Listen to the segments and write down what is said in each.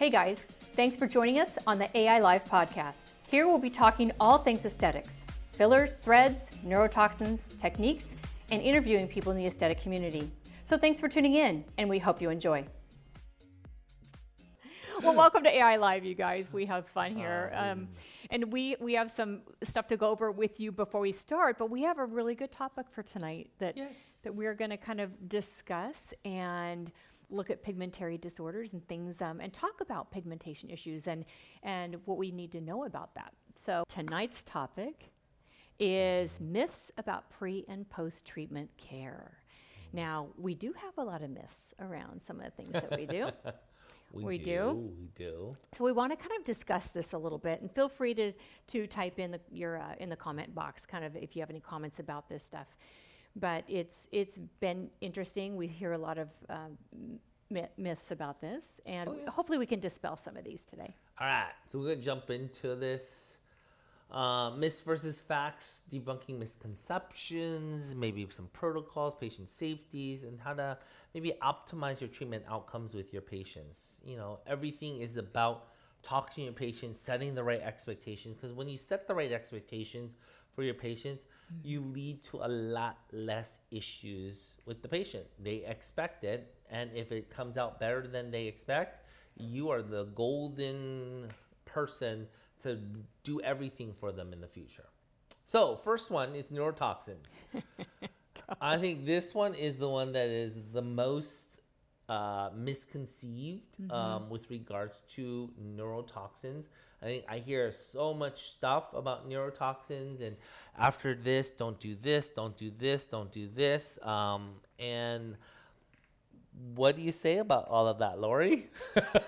Hey guys, thanks for joining us on the AI Live podcast. Here we'll be talking all things aesthetics fillers, threads, neurotoxins, techniques, and interviewing people in the aesthetic community. So thanks for tuning in, and we hope you enjoy. Well, welcome to AI Live, you guys. We have fun here. Um, and we, we have some stuff to go over with you before we start, but we have a really good topic for tonight that, Yes. that we're going to kind of discuss and look at pigmentary disorders and things um, and talk about pigmentation issues and, and what we need to know about that. So, tonight's topic is myths about pre and post treatment care. Now, we do have a lot of myths around some of the things that we do. We do. We do. So we want to kind of discuss this a little bit, and feel free to to type in the your uh, in the comment box, kind of if you have any comments about this stuff. But it's it's been interesting. We hear a lot of um, myths about this, and Oh, yeah. hopefully we can dispel some of these today. All right. So we're gonna jump into this. Uh, myths versus facts, debunking misconceptions, maybe some protocols, patient safeties, and how to maybe optimize your treatment outcomes with your patients. You know, everything is about talking to your patients, setting the right expectations. Because when you set the right expectations for your patients, mm. you lead to a lot less issues with the patient. They expect it, and if it comes out better than they expect, you are the golden person to do everything for them in the future. So, first one is neurotoxins. I think this one is the one that is the most uh, misconceived um, with regards to neurotoxins. I think I hear so much stuff about neurotoxins, and after this, don't do this, don't do this, don't do this. Um, and what do you say about all of that, Lori?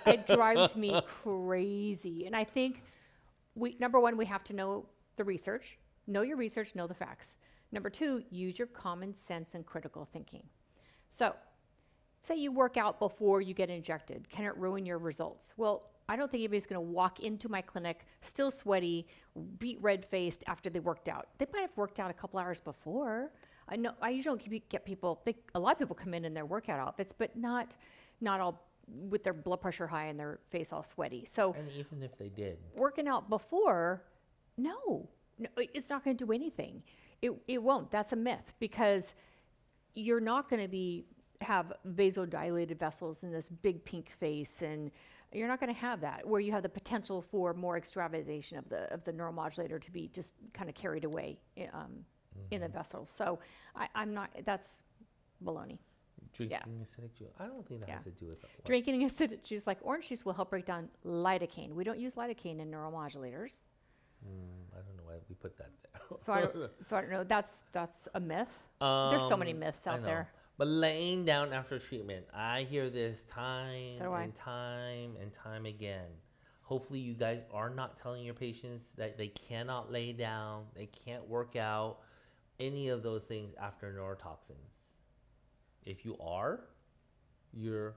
it drives me crazy. And I think we number one, we have to know the research, know your research, know the facts. Number two, use your common sense and critical thinking. So, say you work out before you get injected, can it ruin your results? Well, I don't think anybody's going to walk into my clinic still sweaty, beat red faced after they worked out. They might have worked out a couple hours before. I know I usually don't get people. They, a lot of people come in in their workout outfits, but not not all with their blood pressure high and their face all sweaty. So and even if they did, working out before, no, no it's not going to do anything. It, it won't. That's a myth because you're not going to be have vasodilated vessels and this big pink face and you're not going to have that where you have the potential for more extravasation of the of the neuromodulator to be just kind of carried away i- um, in the vessel. So I, I'm not. That's baloney. drinking acidic juice. I don't think that Yeah. has to do with that. Drinking acidic juice like orange juice will help break down lidocaine. We don't use lidocaine in neuromodulators. Mm, I don't know why we put that there. So I don't, so I don't know. That's that's a myth. There's so many Um, myths out there. But laying down after treatment, I hear this time So and time and time again. Hopefully, you guys are not telling your patients that they cannot lay down, they can't work out, any of those things after neurotoxins. If you are, you're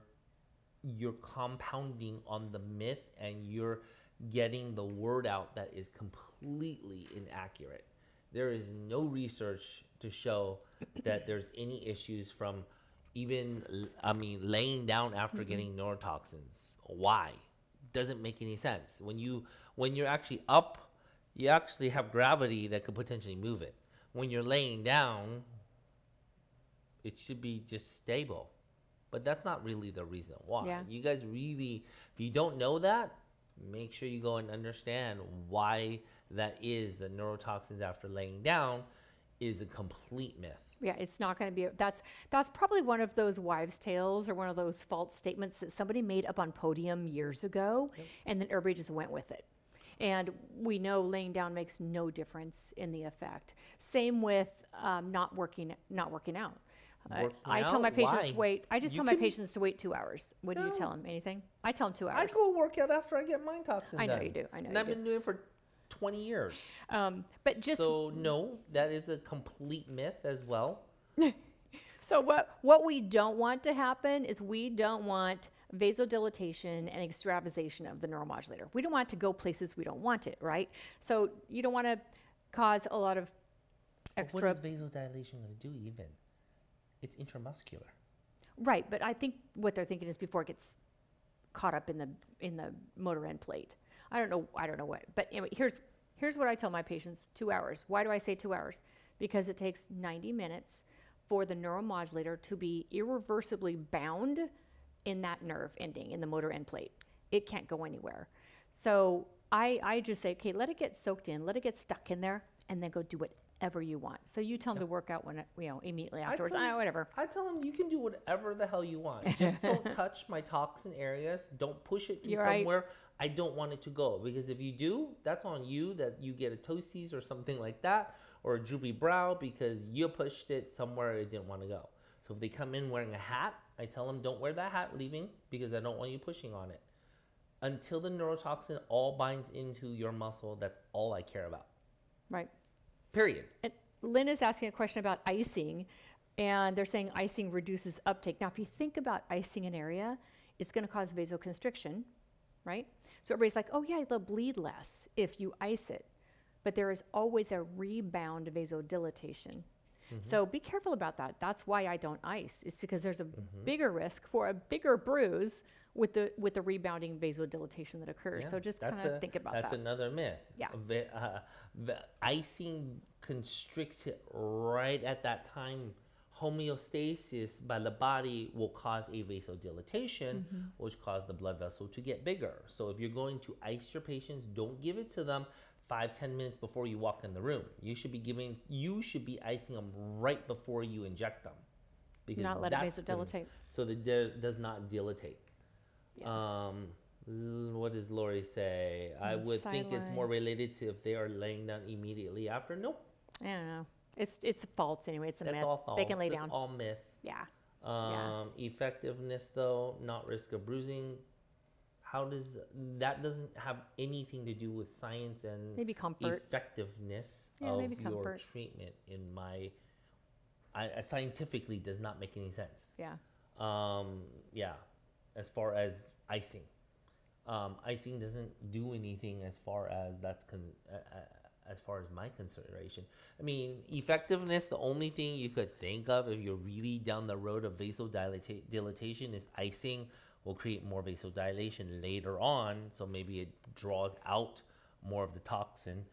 you're compounding on the myth and you're getting the word out that is completely inaccurate. There is no research to show that there's any issues from even I mean laying down after mm-hmm. getting neurotoxins. Why? Doesn't make any sense. When you when you're actually up, you actually have gravity that could potentially move it. When you're laying down, it should be just stable. But that's not really the reason why. Yeah. You guys really, if you don't know that, make sure you go and understand why that is the neurotoxins after laying down is a complete myth. Yeah, it's not going to be. That's that's probably one of those wives' tales or one of those false statements that somebody made up on podium years ago, and then everybody just went with it. And we know laying down makes no difference in the effect. Same with um, not working not working out. I- tell my patients Why? wait. I just You tell my patients to wait two hours. What do you tell them? Anything? I tell them two hours. I go work out after I get mind toxins. I know done. you do. I know And I've do. been doing it for 20 years. Um, but just so no, that is a complete myth as well. So what what we don't want to happen is we don't want vasodilatation and extravasation of the neuromodulator. We don't want it to go places we don't want it, right? So you don't want to cause a lot of But extra What is vasodilation going to do even? It's intramuscular. right, but I think what they're thinking is before it gets caught up in the in the motor end plate. I don't know. I don't know what. But anyway, here's here's what I tell my patients: two hours. Why do I say two hours? Because it takes 90 minutes for the neuromodulator to be irreversibly bound in that nerve ending in the motor end plate. It can't go anywhere. So I, I just say, okay, let it get soaked in, let it get stuck in there, and then go do whatever you want. So you tell them to work out when you know immediately afterwards. tell Ah, you- whatever. I tell them you can do whatever the hell you want. Just don't touch my toxin areas. Don't push it to You're right. I don't want it to go. Because if you do, that's on you that you get a ptosis or something like that, or a droopy brow because you pushed it somewhere it didn't want to go. So if they come in wearing a hat, I tell them don't wear that hat leaving because I don't want you pushing on it. Until the neurotoxin all binds into your muscle, that's all I care about. Right. Period. And Lynn is asking a question about icing, and they're saying icing reduces uptake. Now, if you think about icing an area, it's going to cause vasoconstriction, right? So everybody's like, oh, yeah, they'll bleed less if you ice it. But there is always a rebound vasodilatation. So be careful about that. That's why I don't ice. It's because there's a bigger risk for a bigger bruise with the with the rebounding vasodilatation that occurs. Yeah, so just kind of think about That's that. That's another myth. Yeah. The, uh, the icing constricts it right at that time. Homeostasis by the body will cause a vasodilatation, Mm-hmm. which cause the blood vessel to get bigger. So if you're going to ice your patients, don't give it to them five ten minutes before you walk in the room. You should be giving. You should be icing them right before you inject them, because Not let it the- so that it does not dilatate. Yeah. Um, what does Lori say? I would think it's more related to if they are laying down immediately after. Nope, I don't know. It's it's false anyway. It's a myth. all false. They can lay That's down. all myth. yeah. Um, effectiveness though, not risk of bruising. How does that doesn't have anything to do with science and Maybe comfort. effectiveness Yeah, of maybe your comfort. treatment? In my, I, I scientifically does not make any sense. Yeah. Um, yeah, as far as icing, um, icing doesn't do anything as far as that's con- uh, uh, as far as my consideration. I mean, effectiveness. The only thing you could think of if you're really down the road of vasodilatation is icing will create more vasodilation later on. So maybe it draws out more of the toxin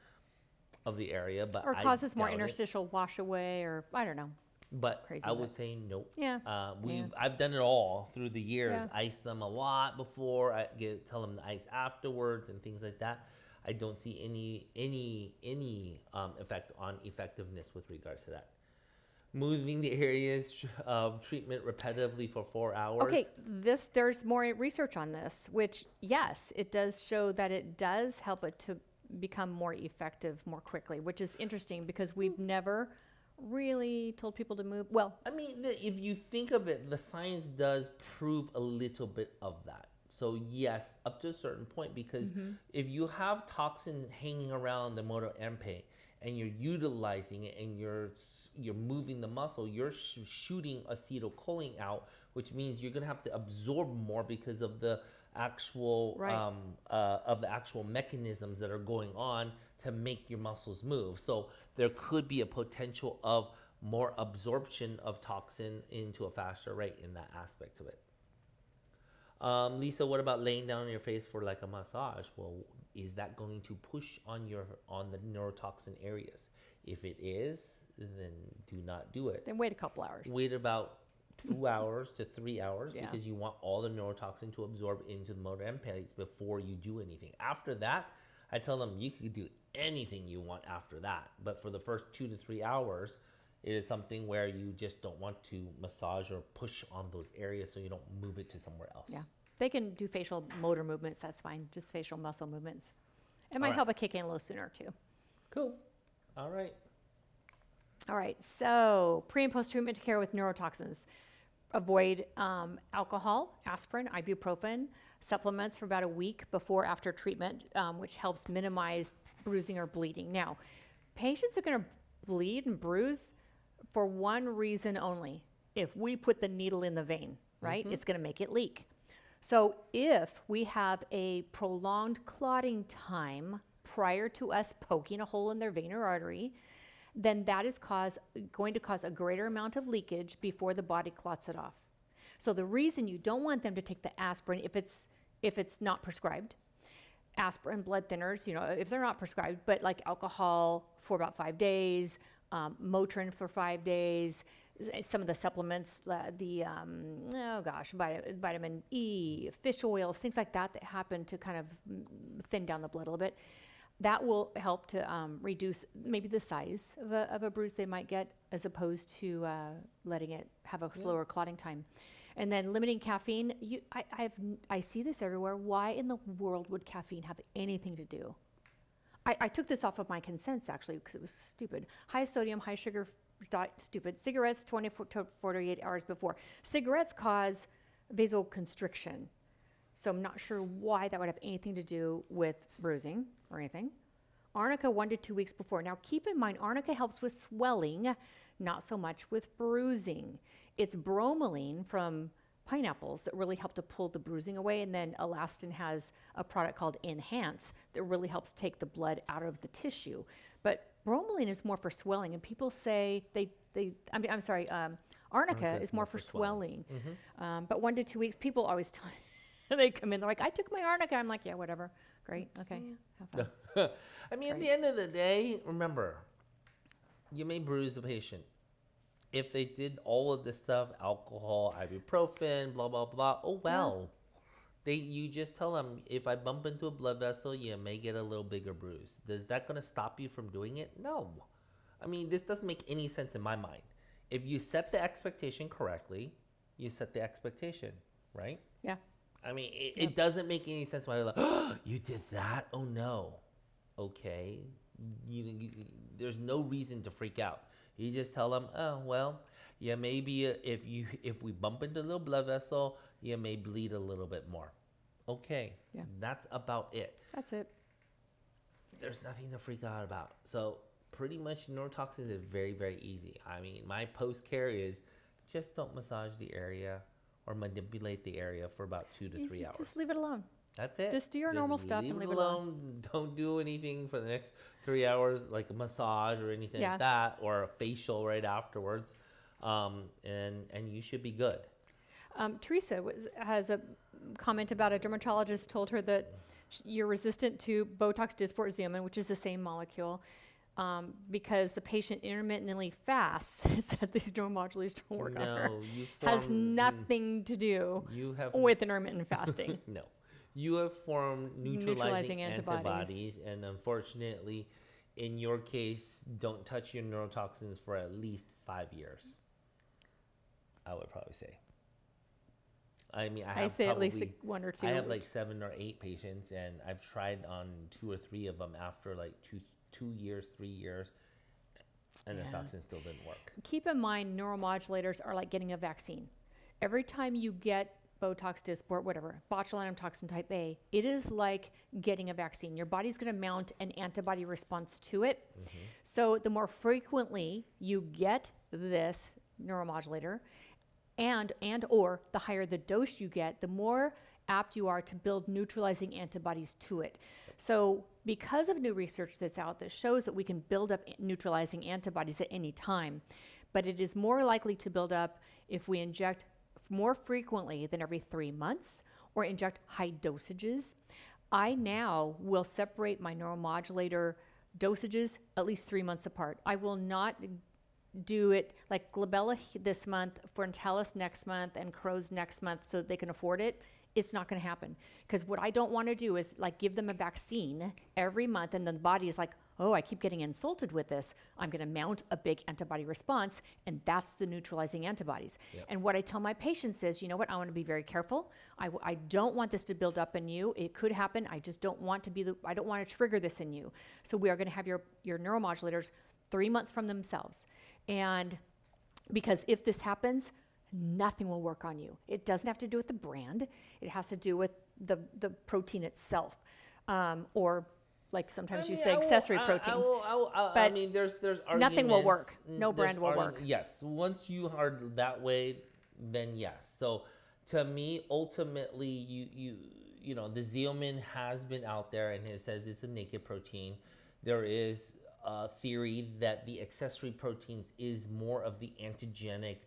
of the area, but Or causes more doubt it. interstitial wash away, or I don't know. But Crazy, I would say nope. Yeah. Uh, we've I've done it all through the years. Yeah. Ice them a lot before. I get tell them to ice afterwards and things like that. I don't see any any any um, effect on effectiveness with regards to that. Moving the areas of treatment repetitively for four hours. Okay, this there's more research on this, which yes, it does show that it does help it to become more effective more quickly, which is interesting because we've never really told people to move. Well, I mean, the, if you think of it, the science does prove a little bit of that. So yes, up to a certain point, because if you have toxin hanging around the motor MP and you're utilizing it and you're you're moving the muscle, you're sh- shooting acetylcholine out, which means you're gonna have to absorb more because of the actual Right. um, uh, of the actual mechanisms that are going on to make your muscles move. So there could be a potential of more absorption of toxin into a faster rate in that aspect of it. Um, Lisa, what about laying down on your face for like a massage? Well, is that going to push on your on the neurotoxin areas? If it is, then do not do it. then wait a couple hours. Wait about two hours to three hours Yeah. because you want all the neurotoxin to absorb into the motor end plates before you do anything. After that, I tell them you can do anything you want after that. But for the first two to three hours, it is something where you just don't want to massage or push on those areas so you don't move it to somewhere else. Yeah, they can do facial motor movements. That's fine. Just facial muscle movements. It might Alright. help it kick in a little sooner too. Cool. All right. All right, so pre and post treatment care with neurotoxins. Avoid um, alcohol, aspirin, ibuprofen, supplements for about a week before after treatment, um, which helps minimize bruising or bleeding. Now, patients are going to bleed and bruise for one reason only. If we put the needle in the vein, right, mm-hmm. it's going to make it leak. So if we have a prolonged clotting time prior to us poking a hole in their vein or artery, then that is cause, going to cause a greater amount of leakage before the body clots it off. So the reason you don't want them to take the aspirin if it's if it's not prescribed. Aspirin, blood thinners, you know, if they're not prescribed, but like alcohol for about five days, um, Motrin for five days, some of the supplements, uh, the, um, oh gosh, vitamin, vitamin E, fish oils, things like that that happen to kind of mm, thin down the blood a little bit. That will help to um, reduce maybe the size of a, of a bruise they might get as opposed to uh, letting it have a slower clotting time. And then limiting caffeine, you, I, I've, I see this everywhere. Why in the world would caffeine have anything to do? I, I took this off of my consents actually because it was stupid. High sodium, high sugar, stupid. Cigarettes 24 to 48 hours before. Cigarettes cause vasoconstriction. So I'm not sure why that would have anything to do with bruising or anything. Arnica one to two weeks before. Now keep in mind, arnica helps with swelling, not so much with bruising. It's bromelain from pineapples that really help to pull the bruising away. And then Alastin has a product called Enhance that really helps take the blood out of the tissue. But bromelain is more for swelling. And people say they, they I mean, I'm sorry, um, arnica, Arnica is more for swelling. Um, but one to two weeks, people always tell they come in, they're like, I took my arnica. I'm like, yeah, whatever. Great. Okay. Have fun. I mean, at the end of the day, remember, you may bruise a patient. If they did all of this stuff, alcohol, ibuprofen, blah blah blah, oh well. They you just tell them if I bump into a blood vessel, you may get a little bigger bruise. Is that gonna stop you from doing it? No. I mean, this doesn't make any sense in my mind. If you set the expectation correctly, you set the expectation, right? Yeah. I mean, it, it doesn't make any sense why you're like, oh, you did that? Oh no. Okay. You, you, there's no reason to freak out. You just tell them, oh well, yeah, maybe uh, if you if we bump into a little blood vessel, you may bleed a little bit more. Okay. Yeah. That's about it. That's it. There's nothing to freak out about. So pretty much neurotoxins is very very easy. I mean, my post care is just don't massage the area or manipulate the area for about two to three hours. Just leave it alone. That's it. Just do your normal stuff and leave it alone. Don't do anything for the next three hours, like a massage or anything Yeah. like that, or a facial right afterwards, um, and and you should be good. Um, Teresa was, has a comment about a dermatologist told her that sh- you're resistant to Botox Dysport Xeomin, which is the same molecule, um, because the patient intermittently fasts. Said these neuromodulators don't work on her. No, you Has form- nothing to do You have with intermittent fasting. no. You have formed neutralizing, Neutralizing antibodies. antibodies. and unfortunately, in your case, don't touch your neurotoxins for at least five years. I would probably say. I mean, I, I say at least one or two. I have like seven or eight patients, and I've tried on two or three of them after like two two years, three years, and the toxin still didn't work. keep in mind neuromodulators are like getting a vaccine. Every time you get Botox, Dysport, whatever, botulinum toxin type A, it is like getting a vaccine. Your body's going to mount an antibody response to it. Mm-hmm. So the more frequently you get this neuromodulator and and or the higher the dose you get, the more apt you are to build neutralizing antibodies to it. So because of new research that's out that shows that we can build up neutralizing antibodies at any time, but it is more likely to build up if we inject more frequently than every 3 months or inject high dosages. I now will separate my neuromodulator dosages at least 3 months apart. I will not do it like glabella this month, Frontalis next month, and Crows next month so that they can afford it. It's not going to happen because what I don't want to do is like give them a vaccine every month, and then the body is like, oh, I keep getting insulted with this. I'm going to mount a big antibody response, and that's the neutralizing antibodies. And what I tell my patients is, you know what? I want to be very careful. I, w- I don't want this to build up in you. It could happen. I just don't want to be the. I don't want to trigger this in you. So we are going to have your your neuromodulators three months from themselves. And because if this happens, nothing will work on you. It doesn't have to do with the brand, it has to do with the, the protein itself. Um, or, like sometimes you mean, say, I will- accessory I- I proteins. will- I will- I- I But mean, there's there's nothing will work. No brand will work. Yes, once you are that way, then yes. So to me, ultimately, you you you know the Xeomin has been out there and it says it's a naked protein. There is a theory that the accessory proteins is more of the antigenic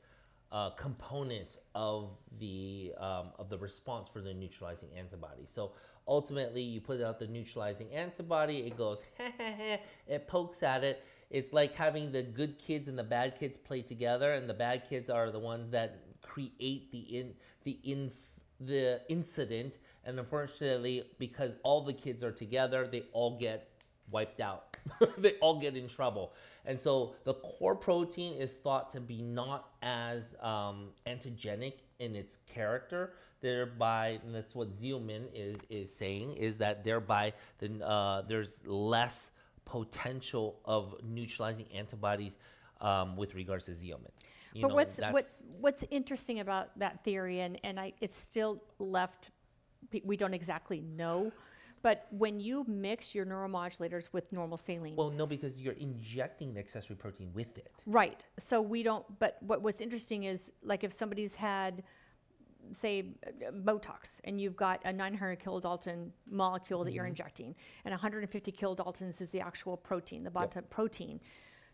uh, component of the um, of the response for the neutralizing antibody. So ultimately, you put out the neutralizing antibody, it goes, it pokes at it. It's like having the good kids and the bad kids play together, and the bad kids are the ones that create the in the in the incident. And unfortunately, because all the kids are together, they all get wiped out. they all get in trouble. And so the core protein is thought to be not as um, antigenic in its character. Thereby, and that's what Xeomin is, is saying, is that thereby the, uh, there's less potential of neutralizing antibodies um, with regards to Xeomin. You But know, what's, what, what's interesting about that theory, and, and I, it's still left, we don't exactly know, but when you mix your neuromodulators with normal saline, well, no, because you're injecting the accessory protein with it. right, so we don't, but what, what's interesting is, like if somebody's had, say, Botox, and you've got a 900 kilodalton molecule that Mm-hmm. you're injecting, and 150 kilodaltons is the actual protein, the bota protein.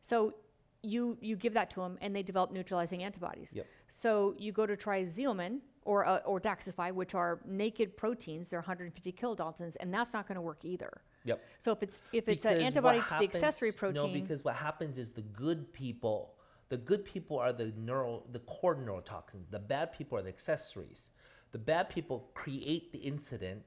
So you, you give that to them, and they develop neutralizing antibodies. Yep. So you go to try Xeomin or, uh, or Daxxify, which are naked proteins, they're 150 kilodaltons, and that's not going to work either. Yep. So if it's, if it's an antibody what to the accessory protein. No, because what happens is the good people, the good people are the neural, the core neurotoxins. The bad people are the accessories. The bad people create the incident.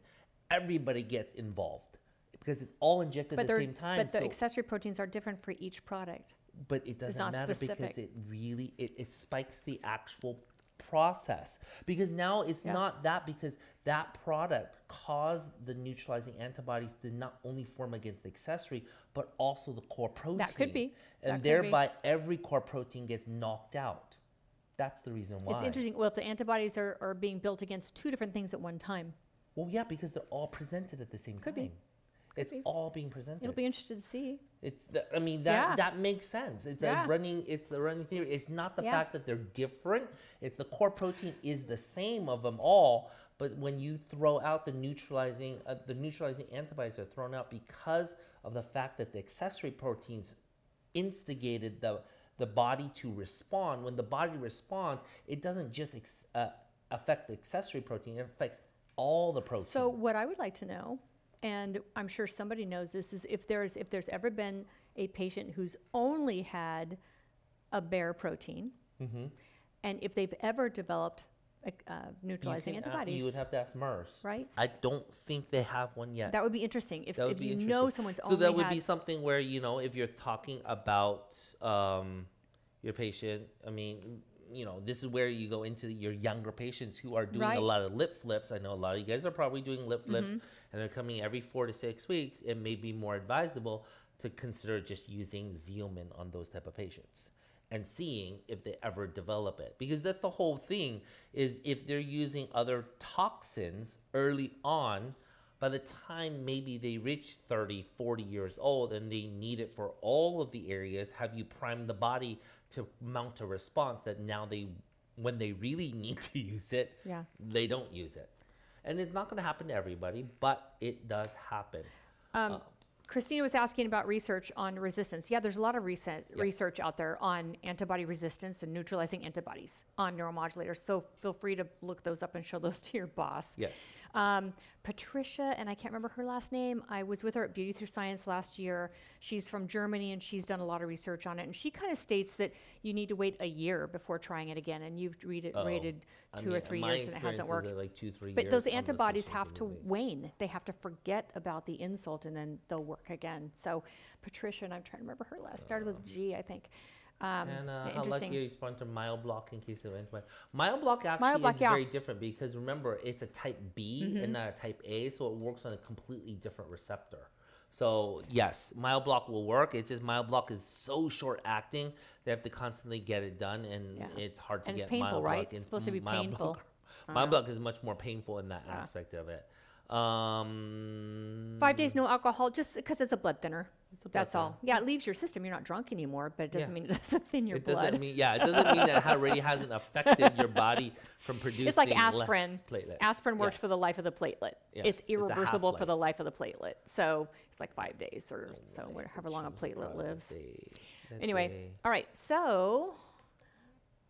Everybody gets involved because it's all injected but at the same time. But the so- accessory proteins are different for each product. but it doesn't matter specific. because it really it, it spikes the actual process because now it's Yeah. not that because that product caused the neutralizing antibodies to not only form against the accessory but also the core protein That could be. That and could be. thereby every core protein gets knocked out that's the reason why It's interesting. Well, if the antibodies are, are being built against two different things at one time, well yeah because they're all presented at the same Could time be. It's all being presented it'll be interesting to see. It's the, I mean that Yeah. that makes sense. It's Yeah. a running it's the running theory. It's not the Yeah. fact that they're different. It's the core protein is the same of them all, but when you throw out the neutralizing uh, the neutralizing antibodies are thrown out because of the fact that the accessory proteins instigated the the body to respond. When the body responds, it doesn't just ex, uh, affect the accessory protein; it affects all the protein. So what I would like to know, and I'm sure somebody knows this, is if there's if there's ever been a patient who's only had a bear protein, Mm-hmm. and if they've ever developed uh, uh, You neutralizing can a- antibodies, you would have to ask Merz. right? I don't think they have one yet. That would be interesting. If, if you interesting. know someone's so only that would had, be something where you know if you're talking about um, your patient i mean you know this is where you go into your younger patients who are doing Right. a lot of lip flips i know a lot of you guys are probably doing lip flips Mm-hmm. And they're coming every four to six weeks it may be more advisable to consider just using xeomin on those type of patients and seeing if they ever develop it because that's the whole thing is if they're using other toxins early on by the time maybe they reach 30 40 years old and they need it for all of the areas have you primed the body to mount a response that now they when they really need to use it Yeah. they don't use it and it's not going to happen to everybody but it does happen Um, Christina was asking about research on resistance. Yeah, there's a lot of recent research out there on antibody resistance and neutralizing antibodies on neuromodulators. So feel free to look those up and show those to your boss. yes Um, Patricia, and I can't remember her last name. I was with her at Beauty Through Science last year. She's from Germany and she's done a lot of research on it. And she kind of states that you need to wait a year before trying it again. And you've read it, Oh, rated I two or three years and it hasn't worked. like two three But those antibodies have to wane. They have to forget about the insult and then they'll work again. So Patricia, and I'm trying to remember her last, started with G, I think. Um, And uh, how lucky you spawned to Block in case of Myobloc actually Myobloc, is yeah. very different because remember it's a type B Mm-hmm. and not a type A, so it works on a completely different receptor. So yes, Myobloc will work. It's just Myobloc is so short acting they have to constantly get it done, and Yeah. it's hard to And it's get painful, Myobloc. right? It's supposed to be Myobloc- painful. Myobloc is much more painful in that Yeah. aspect of it. Um, Five days no alcohol, just because it's a blood thinner. It's a blood That's all. Yeah, it leaves your system. You're not drunk anymore, but it doesn't Yeah. mean it doesn't thin your It blood. doesn't mean yeah. It doesn't mean that it already hasn't affected your body from producing. It's like aspirin. Aspirin works for the life of the platelet. Yes, It's it's irreversible for the half-life. of the platelet. So it's like five days or so, however long a platelet lives. Anyway, day. all right. So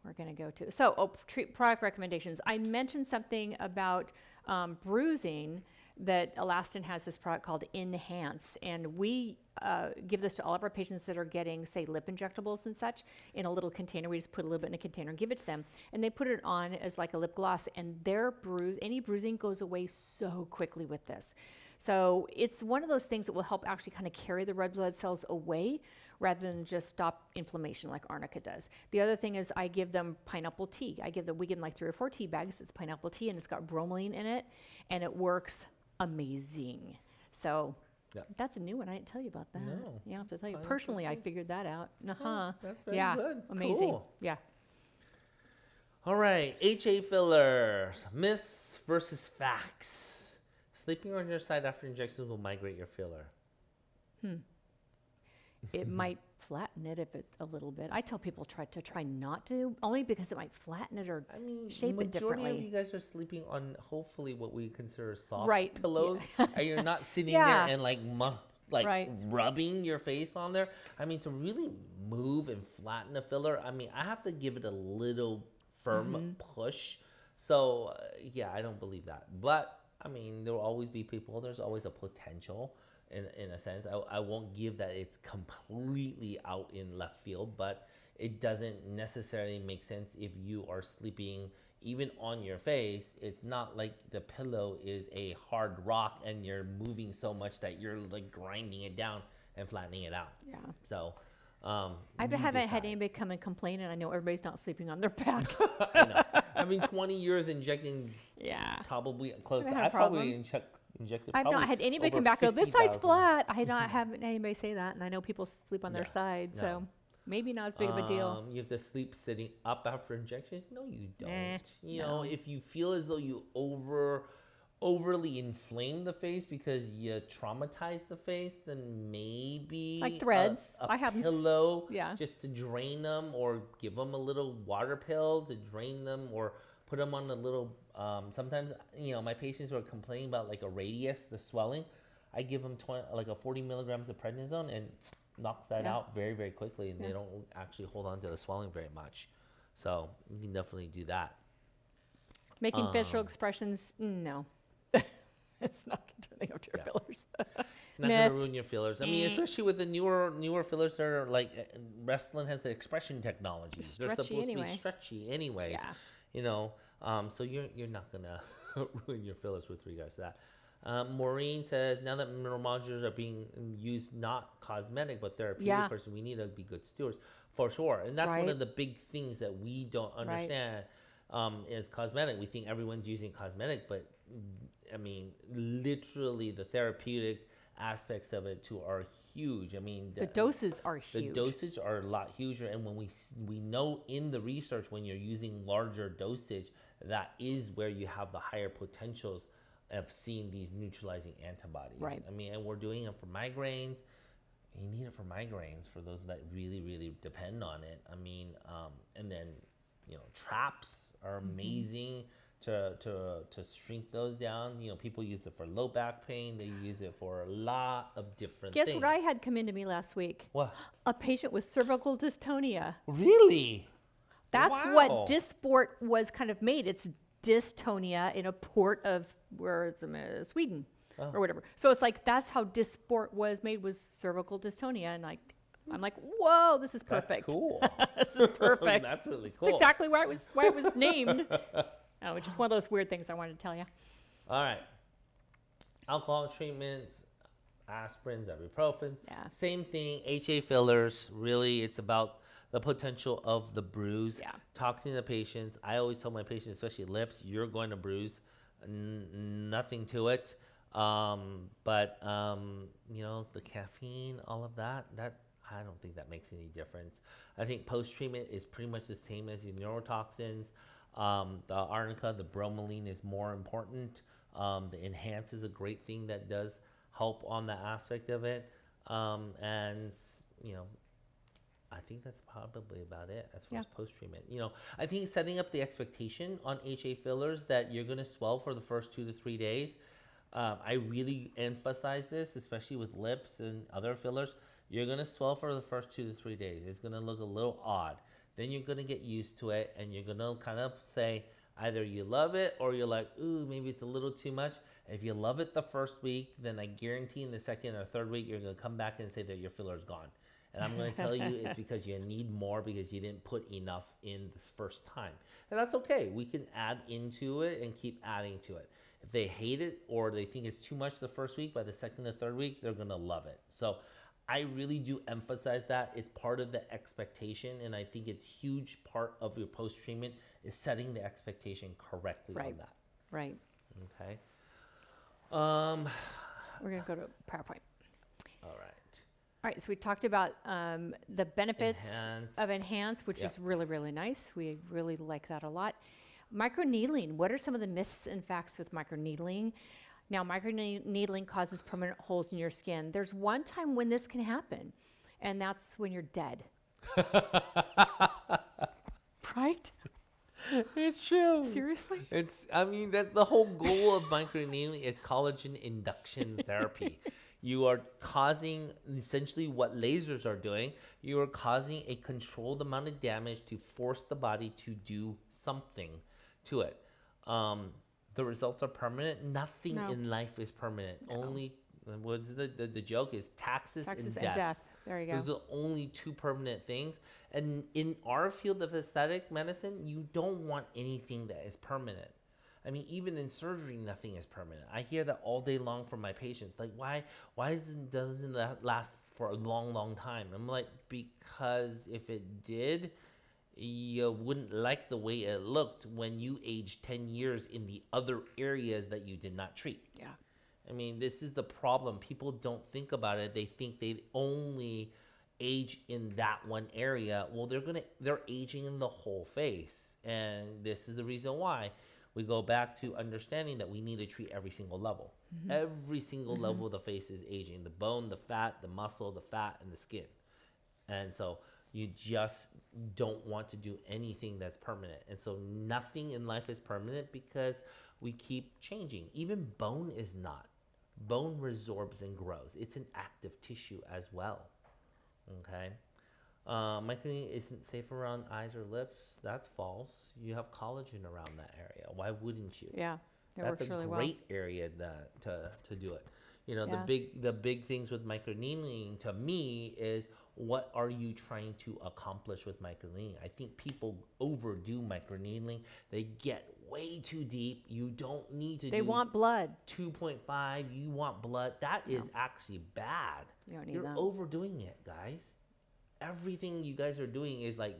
we're going to go to. So, oh, treat product recommendations. I mentioned something about um, bruising that Alastin has this product called Enhance, and we uh, give this to all of our patients that are getting, say, lip injectables and such in a little container. We just put a little bit in a container and give it to them, and they put it on as like a lip gloss, and their bruise, any bruising goes away so quickly with this. So it's one of those things that will help actually kind of carry the red blood cells away rather than just stop inflammation like arnica does. The other thing is I give them pineapple tea. I give them we give them like three or four tea bags. It's pineapple tea and it's got bromelain in it, and it works amazing. So Yeah. that's a new one. I didn't tell you about that. No. Yeah, I have to tell you. Pineapple Personally, I figured that out. Uh-huh. that's very yeah. good. Amazing. Cool. Yeah. All right, HA fillers, myths versus facts. Sleeping on your side after injections will migrate your filler. It might flatten it if it a little bit. I tell people try to try not to, only because it might flatten it or I mean, shape it differently. majority of you guys are sleeping on hopefully what we consider soft Right, yeah. pillows, and you're not sitting Yeah. there and like mu- like Right. rubbing your face on there. I mean, to really move and flatten a filler, I mean, I have to give it a little firm Mm-hmm. push. So uh, yeah, I don't believe that, but I mean, there will always be people. There's always a potential. In, in a sense, I, I won't give that it's completely out in left field, but it doesn't necessarily make sense if you are sleeping even on your face. It's not like the pillow is a hard rock and you're moving so much that you're like grinding it down and flattening it out. yeah. So, um, I you haven't had anybody come and complain, and I know everybody's not sleeping on their back. I know. I mean, 20 years injecting yeah. probably close. Haven't To, had a I probably inject, injected. I've not had anybody come back and go, this side's 50,000. flat. I not have anybody say that, and I know people sleep on their side, so maybe not as big of a deal. Um, you have to sleep sitting up after injections. No, you don't. Eh, you know, if you feel as though you over overly inflame the face because you traumatize the face, then maybe Like a- threads. a I have pillow, yeah. just to drain them, or give them a little water pill to drain them, or put them on a little. Um, sometimes you know my patients who are complaining about like a Radiesse, the swelling. I give them 20, like a 40 milligrams of prednisone and knocks that Yeah. out very, very quickly, and they don't actually hold on to the swelling very much. So you can definitely do that. Making facial um, expressions, mm, no. it's not turning up to your Yeah. fillers. Not Myth. gonna ruin your fillers. I mean, Eh. especially with the newer newer fillers that are like uh, Restylane has the expression technology. They're supposed to anyway. be stretchy anyways. Yeah. You know, um, so you're you're not gonna ruin your fillers with regards to that. Um, Maureen says now that neuromodulators are being used not cosmetic but therapeutic, Yeah. person, we need to be good stewards for sure. And that's one of the big things that we don't understand um, is cosmetic. We think everyone's using cosmetic, but I mean, literally the therapeutic aspects of it too are huge. I mean, The doses are huge. the dosage are a lot huger, and when we we know in the research when you're using larger dosage, that is where you have the higher potentials of seeing these neutralizing antibodies. Right. I mean, and we're doing it for migraines. You need it for migraines for those that really, really depend on it. I mean, um, and then you know, traps are Mm-hmm. amazing. To, to, to shrink those down, you know, people use it for low back pain. They use it for a lot of different Guess things. what I had come into me last week? What? A patient with cervical dystonia. Really? That's Wow. what Dysport was kind of made. It's dystonia in a port of where it's uh, Sweden Oh. or whatever. So it's like that's how Dysport was made was cervical dystonia, and like I'm like, whoa, this is perfect. That's cool. this is perfect. That's really It's cool. exactly why it was why it was named. oh, it's just one of those weird things I wanted to tell you. All right. Alcohol treatments, aspirins, ibuprofen. Yeah. Same thing. HA fillers. Really, it's about the potential of the bruise. Yeah. Talking to the patients. I always tell my patients, especially lips, you're going to bruise. N- nothing to it. Um, but um, you know, the caffeine, all of that, that I don't think that makes any difference. I think post treatment is pretty much the same as your neurotoxins. Um, the arnica, the bromelain is more important. Um, the enhance is a great thing that does help on the aspect of it. Um, and you know, I think that's probably about it as far Yeah. as post treatment. You know, I think setting up the expectation on HA fillers that you're going to swell for the first two to three days. Um, I really emphasize this, especially with lips and other fillers. You're going to swell for the first two to three days. It's going to look a little odd. then you're gonna get used to it, and you're gonna kind of say either you love it or you're like, ooh, maybe it's a little too much. If you love it the first week, then I guarantee in the second or third week you're gonna come back and say that your filler's gone. And I'm gonna tell you it's because you need more because you didn't put enough in the first time. And that's okay. We can add into it and keep adding to it. If they hate it or they think it's too much the first week, by the second or third week, they're gonna love it. So I really do emphasize that it's part of the expectation, and I think it's huge part of your post treatment is setting the expectation correctly on that. Right. Okay. Um. We're gonna go to PowerPoint. All right. All right, so we talked about um, the benefits of Enhance. Enhance, which Yeah. is really, really nice. We really like that a lot. Microneedling, what are some of the myths and facts with microneedling? Now, microneedling causes permanent holes in your skin. There's one time when this can happen, and that's when you're dead. right? It's true. Seriously? It's. I mean that the whole goal of microneedling is collagen induction therapy. You are causing essentially what lasers are doing. You are causing a controlled amount of damage to force the body to do something to it. Um, the results are permanent. Nothing No. in life is permanent. Only what's the, the the joke is taxes, Taxes and and death. death. There you go. Those are only two permanent things. And in our field of aesthetic medicine, you don't want anything that is permanent. I mean, even in surgery, nothing is permanent. I hear that all day long from my patients. Like, why, why doesn't doesn't that last for a long, long time? I'm like, because if it did, you wouldn't like the way it looked when you aged ten years in the other areas that you did not treat. Yeah. I mean, this is the problem. People don't think about it. They think they only age in that one area. Well, they're gonna they're aging in the whole face, and this is the reason why we go back to understanding that we need to treat every single level. Mm-hmm. Every single mm-hmm. level of the face is aging: the bone, the fat, the muscle, the fat, and the skin. And so you just don't want to do anything that's permanent. And so nothing in life is permanent because we keep changing. Even bone is not. Bone resorbs and grows. It's an active tissue as well. Okay. Uh, microneedling isn't safe around eyes or lips. That's false. You have collagen around that area. Why wouldn't you? Yeah. It That's works a really great area that, to to do it. You know, the big the big things with microneedling to me is what are you trying to accomplish with microneedling? I think people overdo microneedling. They get way too deep. You don't need to. They want blood. 2.5. You want blood. That is actually bad. You don't need You're that. overdoing it, guys. Everything you guys are doing is like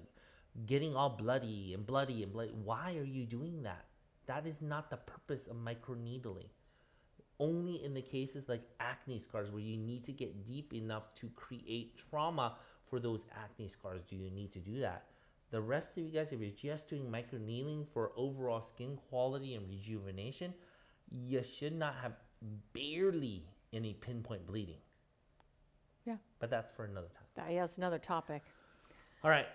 getting all bloody and bloody and bloody. Why are you doing that? That is not the purpose of microneedling. Only in the cases like acne scars where you need to get deep enough to create trauma for those acne scars do you need to do that. The rest of you guys, if you're just doing microneedling for overall skin quality and rejuvenation, you should not have barely any pinpoint bleeding. Yeah. But that's for another time. That, yeah, that's another topic. All right.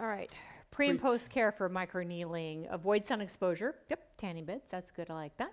All right. Pre and post care for microneedling. Avoid sun exposure. Yep. Tanning beds. That's good. I like that.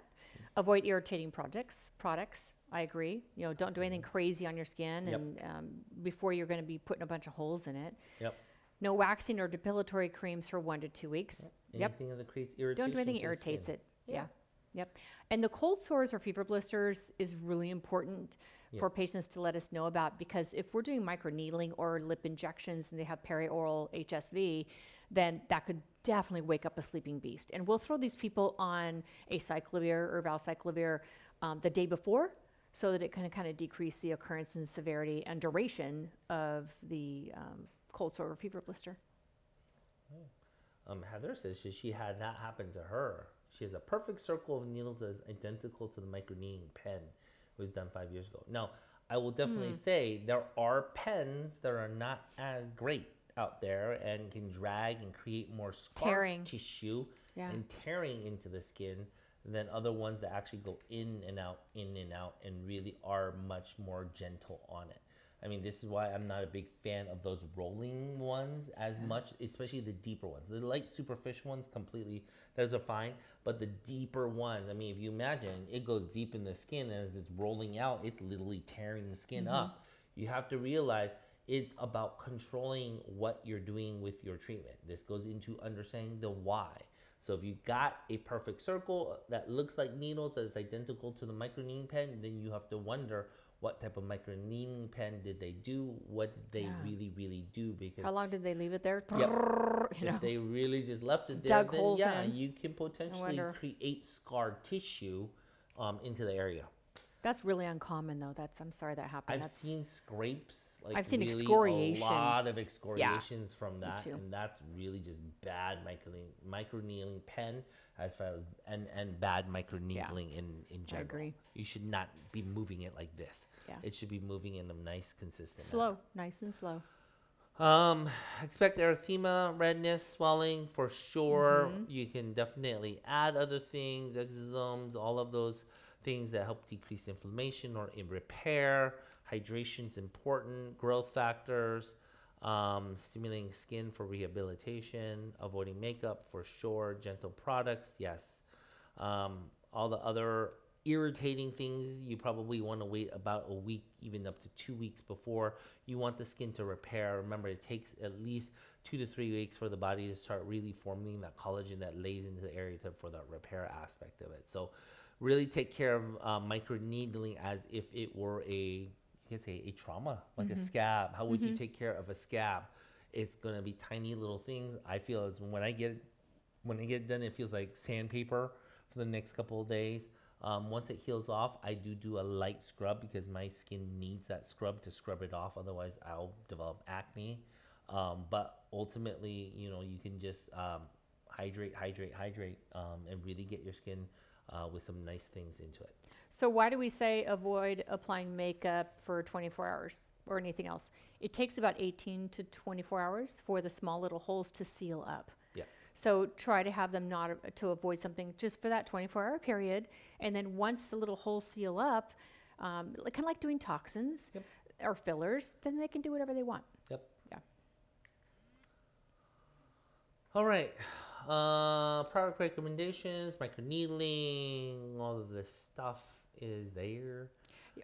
Avoid irritating products. Products. I agree. You know, don't do anything crazy on your skin, Yep. and um, before you're going to be putting a bunch of holes in it. Yep. No waxing or depilatory creams for one to two weeks. Yep. Anything that creates irritation. Don't do anything the irritates it. Yeah. Yep. And the cold sores or fever blisters is really important Yeah. for patients to let us know about because if we're doing microneedling or lip injections and they have perioral HSV, then that could definitely wake up a sleeping beast. And we'll throw these people on acyclovir or valcyclovir um, the day before so that it can kind of decrease the occurrence and severity and duration of the um, cold sore or fever blister. Um, Heather says she, she had that happen to her. She has a perfect circle of needles that is identical to the microneedling pen. Was done five years ago. Now, I will definitely Hmm. say there are pens that are not as great out there and can drag and create more scar Tearing. tissue Yeah. and tearing into the skin than other ones that actually go in and out, in and out, and really are much more gentle on it. I mean, this is why I'm not a big fan of those rolling ones as much, especially the deeper ones. The light superficial ones, completely, those are fine. But the deeper ones, I mean, if you imagine, it goes deep in the skin and as it's rolling out, it's literally tearing the skin mm-hmm. up. You have to realize it's about controlling what you're doing with your treatment. This goes into understanding the why. So if you got a perfect circle that looks like needles that is identical to the microneedling pen, then you have to wonder what type of microneedling pen did they do? What did they Yeah. really, really do? Because How long did they leave it there? Yep. You know? if they really just left it there, Dug then holes yeah, in. you can potentially create scar tissue um, into the area. That's really uncommon, though. That's I'm sorry that happened. I've That's, seen scrapes, like I've seen really excoriation. a lot of excoriations from that, and that's really just bad micro microneedling pen as far as and and bad micro microneedling in in general. I agree. You should not be moving it like this. Yeah. It should be moving in a nice, consistent. manner. slow, nice and slow. Um, expect erythema, redness, swelling for sure. Mm-hmm. You can definitely add other things, exosomes, all of those things that help decrease inflammation or in repair. Hydration's important. Growth factors, um, stimulating skin for rehabilitation, avoiding makeup for sure. Gentle products, yes. Um, all the other irritating things you probably want to wait about a week even up to two weeks before you want the skin to repair remember it takes at least two to three weeks for the body to start really forming that collagen that lays into the area to, for the repair aspect of it so really take care of uh, microneedling as if it were a could say a trauma like a scab how would you take care of a scab it's going to be tiny little things i feel is when i get when I get done, it feels like sandpaper for the next couple of days. Um, once it heals off, I do do a light scrub because my skin needs that scrub to scrub it off. Otherwise, I'll develop acne. Um, but ultimately, you know, you can just um, hydrate, hydrate, hydrate, um, and really get your skin uh, with some nice things into it. So why do we say avoid applying makeup for 24 hours or anything else? It takes about 18 to 24 hours for the small little holes to seal up. Yeah. So try to have them not to avoid something just for that 24 hour period. And then once the little holes seal up, um, kind of like doing toxins Yep. or fillers, then they can do whatever they want. Yep. Yeah. All right. Uh, product recommendations, microneedling, all of this stuff is there.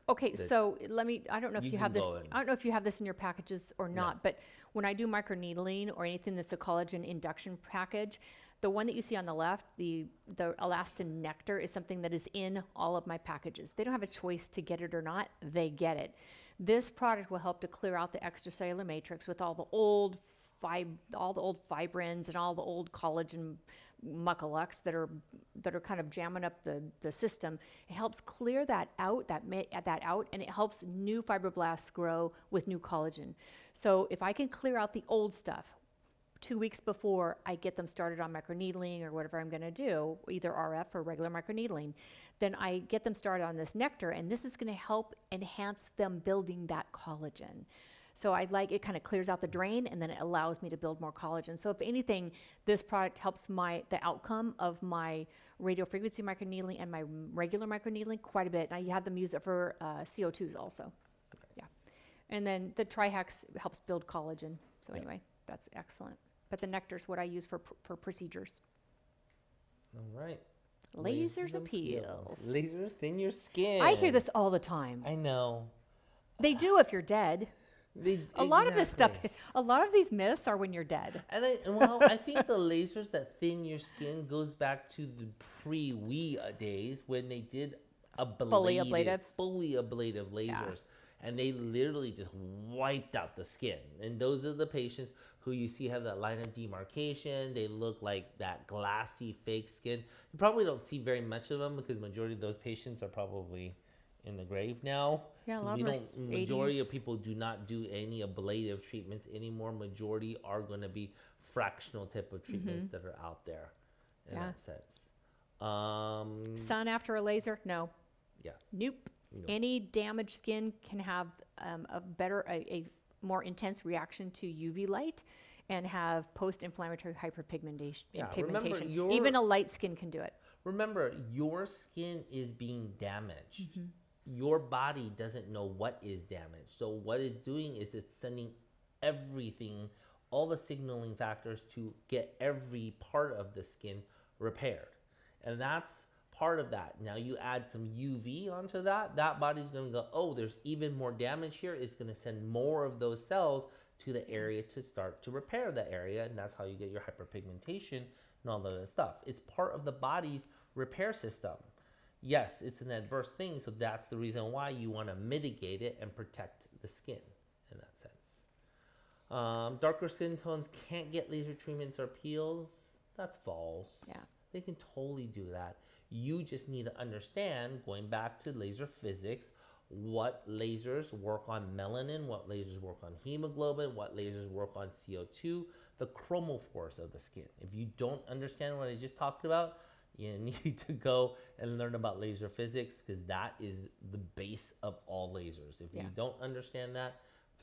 Okay, so let me, I don't know if you you, have this, in. I don't know if you have this in your packages or not, but when I do microneedling or anything that's a collagen induction package, the one that you see on the left, the, the Alastin nectar is something that is in all of my packages. They don't have a choice to get it or not, they get it. This product will help to clear out the extracellular matrix with all the old fib, all the old fibrins and all the old collagen muckalux that are that are kind of jamming up the, the system. It helps clear that out, that ma- that out, and it helps new fibroblasts grow with new collagen. So if I can clear out the old stuff two weeks before I get them started on microneedling or whatever I'm going to do, either RF or regular microneedling, then I get them started on this nectar, and this is going to help enhance them building that collagen. So I like it kind of clears out the drain and then it allows me to build more collagen. So if anything, this product helps my the outcome of my radio frequency microneedling and my regular microneedling quite a bit. Now you have them use it for uh, CO2s also. Yeah. And then the Trihex helps build collagen. So Yeah. anyway, that's excellent. But the nectar's what I use for pr- for procedures. All right. Lasers and appeals. Lasers thin your skin. I hear this all the time. I know. They do if you're dead. They, A lot of this stuff, a lot of these myths are when you're dead. And I, well, I think the lasers that thin your skin goes back to the pre-Wii uh, days when they did ablative, Fully ablative. fully ablative lasers, and they literally just wiped out the skin. And those are the patients who you see have that line of demarcation. They look like that glassy fake skin. You probably don't see very much of them because majority of those patients are probably in the grave now. Yeah, a lot we of them are don't. s- Majority of people do not do any ablative treatments anymore. Majority are going to be fractional type of treatments that are out there in Mm-hmm. Yeah. that sense. Um, Sun after a laser? No. yeah, Nope. Nope. Any damaged skin can have um, a better, a, a more intense reaction to UV light and have post-inflammatory hyperpigmentation. Yeah, remember, pigmentation. your- Even a light skin can do it. remember your skin is being damaged. Mm-hmm. Your body doesn't know what is damaged. So what it's doing is it's sending everything, all the signaling factors to get every part of the skin repaired. And that's part of that. Now you add some UV onto that, that body's gonna go, oh, there's even more damage here. It's gonna send more of those cells to the area to start to repair the area, and that's how you get your hyperpigmentation and all of that stuff. It's part of the body's repair system. Yes, it's an adverse thing, so that's the reason why you want to mitigate it and protect the skin in that sense. Um, darker skin tones can't get laser treatments or peels. That's false. Yeah. They can totally do that. You just need to understand, going back to laser physics, what lasers work on melanin, what lasers work on hemoglobin, what lasers work on CO2, the chromophores of the skin. If you don't understand what I just talked about, you need to go and learn about laser physics because that is the base of all lasers. If Yeah. you don't understand that,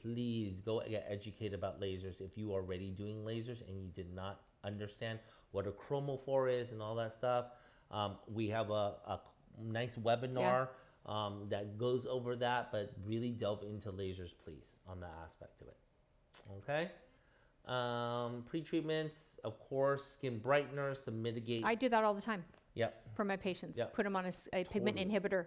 please go get educated about lasers. If you are already doing lasers and you did not understand what a chromophore is and all that stuff, um, we have a, a nice webinar um, that goes over that, but really delve into lasers, please, on that aspect of it. Okay. Um, pre-treatments, of course, skin brighteners to mitigate. I do that all the time yep. for my patients. Yep. Put them on a, s- a pigment Totally. inhibitor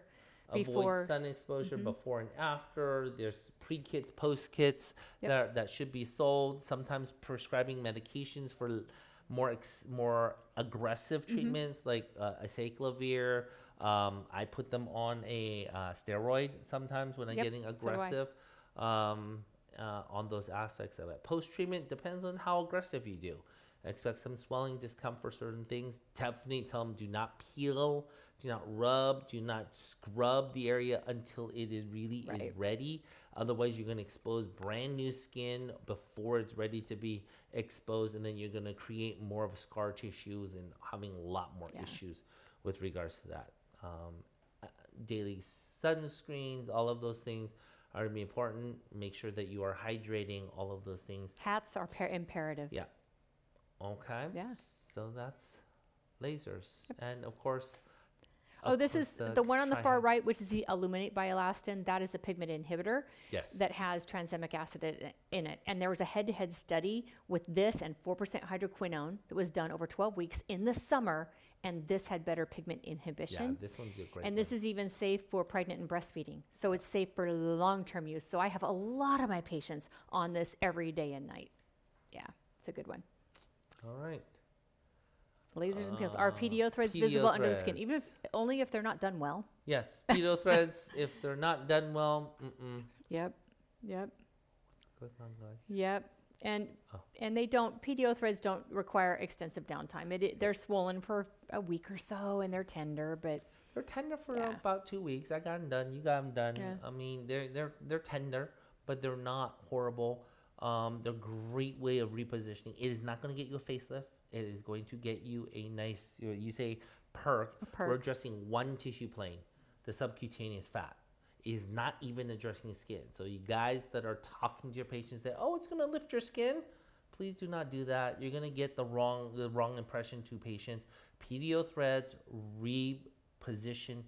avoid before. Mm-hmm. sun exposure before and after. There's pre-kits, post-kits Yep. that, that should be sold. Sometimes prescribing medications for l- more ex, more aggressive Mm-hmm. treatments like uh, acyclovir. Um, I put them on a uh, steroid sometimes when I'm Yep, getting so do I. aggressive. um, uh, on those aspects of it. Post-treatment depends on how aggressive you do. Expect some swelling, discomfort, certain things. Definitely tell them do not peel, do not rub, do not scrub the area until it is really Right. is ready. Otherwise, you're going to expose brand new skin before it's ready to be exposed, and then you're going to create more of scar tissues and having a lot more Yeah. issues with regards to that. Um, uh, daily sunscreens, all of those things are going to be important. Make sure that you are hydrating, all of those things. Hats are imperative. Yeah. Okay. Yeah. So that's lasers, and of course. Oh, this is the, one on the far right, which is the Illuminate Bioelastin. That is a pigment inhibitor yes. that has tranexamic acid in in it. And there was a head-to-head study with this and 4% hydroquinone that was done over 12 weeks in the summer, and this had better pigment inhibition. yeah, this one's a great. and this is even safe for pregnant and breastfeeding. So it's safe for long-term use. So I have a lot of my patients on this every day and night. Yeah, it's a good one. all right. Lasers and peels. Are Uh, PDO threads PDO visible under the skin? Even if, only if they're not done well. Yes, PDO threads. If they're not done well, mm-mm. Yep. Yep. What's going on, guys? Yep. And Oh. and they don't PDO threads don't require extensive downtime. It, it they're swollen for a week or so and they're tender, but They're tender for Yeah. about two weeks. I got them done. You got them done. Yeah. I mean, they're they're they're tender, but they're not horrible. Um, they're a great way of repositioning. It is not going to get you a facelift. It is going to get you a nice. You, know, you say perk. We're perk. addressing one tissue plane, the subcutaneous fat. Is not even addressing skin. So you guys that are talking to your patients say, "Oh, it's going to lift your skin." Please do not do that. You're going to get the wrong the wrong impression to patients. PDO threads reposition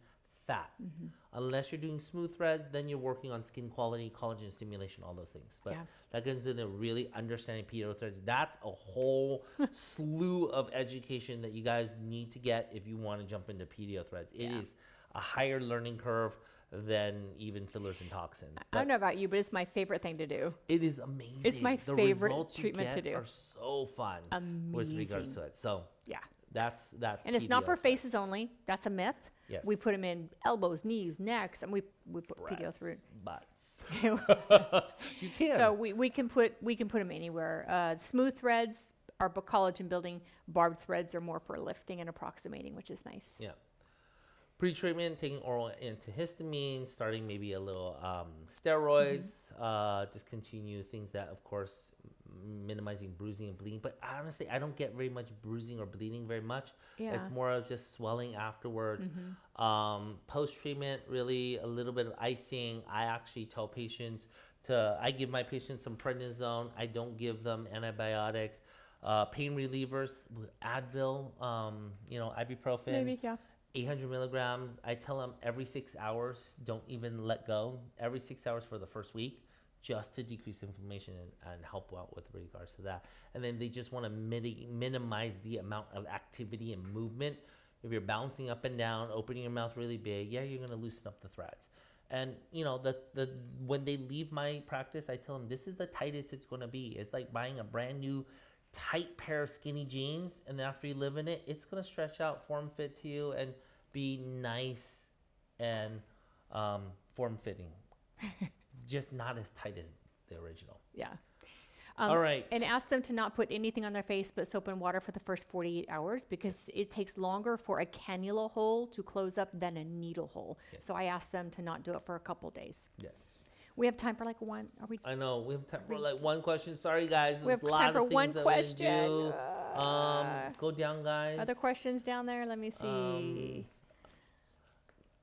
fat. Mm-hmm. Unless you're doing smooth threads, then you're working on skin quality, collagen stimulation, all those things. But Yeah. that goes into really understanding PDO threads. That's a whole slew of education that you guys need to get if you want to jump into PDO threads. It is Yeah. a higher learning curve than even fillers and toxins. I don't know about you, but it's my favorite thing to do. It is amazing. It's my the favorite treatment to do. Are so fun amazing. with regards to it. So Yeah. that's that's. And it's not for faces only. That's a myth. Yes. We put them in elbows, knees, necks, and we we put PDO through. Breasts, butts. you can. So we, we can put we can put them anywhere. Uh, smooth threads are collagen building. Barbed threads are more for lifting and approximating, which is nice. Yeah. Pre-treatment, taking oral antihistamine, starting maybe a little um, steroids, Mm-hmm. uh, discontinue things that, of course, m- minimizing bruising and bleeding. But honestly, I don't get very much bruising or bleeding very much. Yeah. It's more of just swelling afterwards. Mm-hmm. Um, post-treatment, really a little bit of icing. I actually tell patients to, I give my patients some prednisone. I don't give them antibiotics. Uh, pain relievers, Advil, um, you know, ibuprofen. Maybe yeah. 800 milligrams. I tell them every six hours, don't even let go. Every six hours for the first week, just to decrease inflammation and, and help out with regards to that. And then they just want to miti- minimize the amount of activity and movement. if you're bouncing up and down, opening your mouth really big, yeah, you're gonna loosen up the threads. And you know, the the when they leave my practice, I tell them this is the tightest it's gonna be. It's like buying a brand new tight pair of skinny jeans, and after you live in it, it's gonna stretch out, form fit to you, and be nice and um, form fitting. Just not as tight as the original. Yeah. All right. And ask them to not put anything on their face but soap and water for the first 48 hours because it takes longer for a cannula hole to close up than a needle hole. So I asked them to not do it for a couple days. Yes. We have time for like one. Are we? I know we have time for like one question. Sorry, guys. We have a lot time for of one things that we didn't question. do. Um, go down, guys. Other questions down there? Let me see.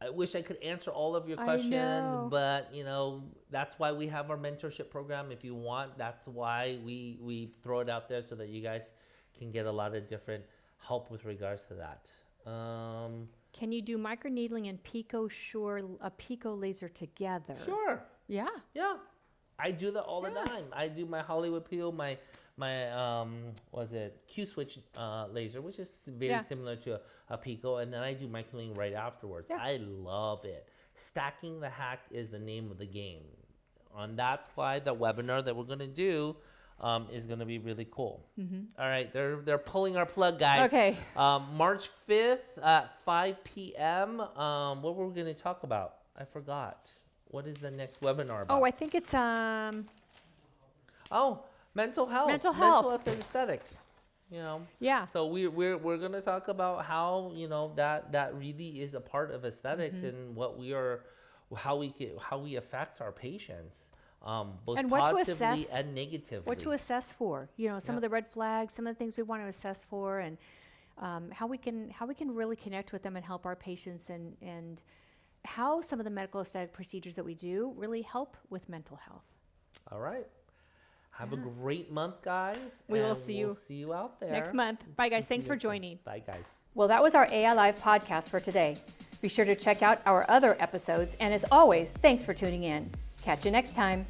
I wish I could answer all of your questions, but you know that's why we have our mentorship program. If you want, that's why we we throw it out there so that you guys can get a lot of different help with regards to that. Um, Can you do microneedling and PicoSure a Pico laser together? sure. Yeah. Yeah, I do that all the time. I do my Hollywood peel, my my um was it Q switch uh, laser, which is very Yeah. similar to a, a Pico, and then I do microneedling right afterwards. Yeah. I love it. Stacking the hack is the name of the game, and that's why the webinar that we're gonna do. Um, is gonna be really cool. All right, they're they're pulling our plug, guys. Mm-hmm. Okay. Um, March fifth at five p.m. Um, what were we gonna talk about? I forgot. What is the next webinar about? Oh, I think it's um Oh, mental health. Mental Mental health. and aesthetics. You know. yeah. So we we're we're gonna talk about how you know that that really is a part of aesthetics Mm-hmm. and what we are, how we how we affect our patients, um, both And what to positively assess- and negatively. what to assess for you know some of the red flags some of the things we want to assess for and um, how we can how we can really connect with them and help our patients and and how some of the medical aesthetic procedures that we do really help with mental health All right. Have a great month, guys. We will see we'll you see you out there. next month bye guys See thanks for next month. joining Bye, guys. well that was our ai live podcast for today be sure to check out our other episodes and as always thanks for tuning in catch you next time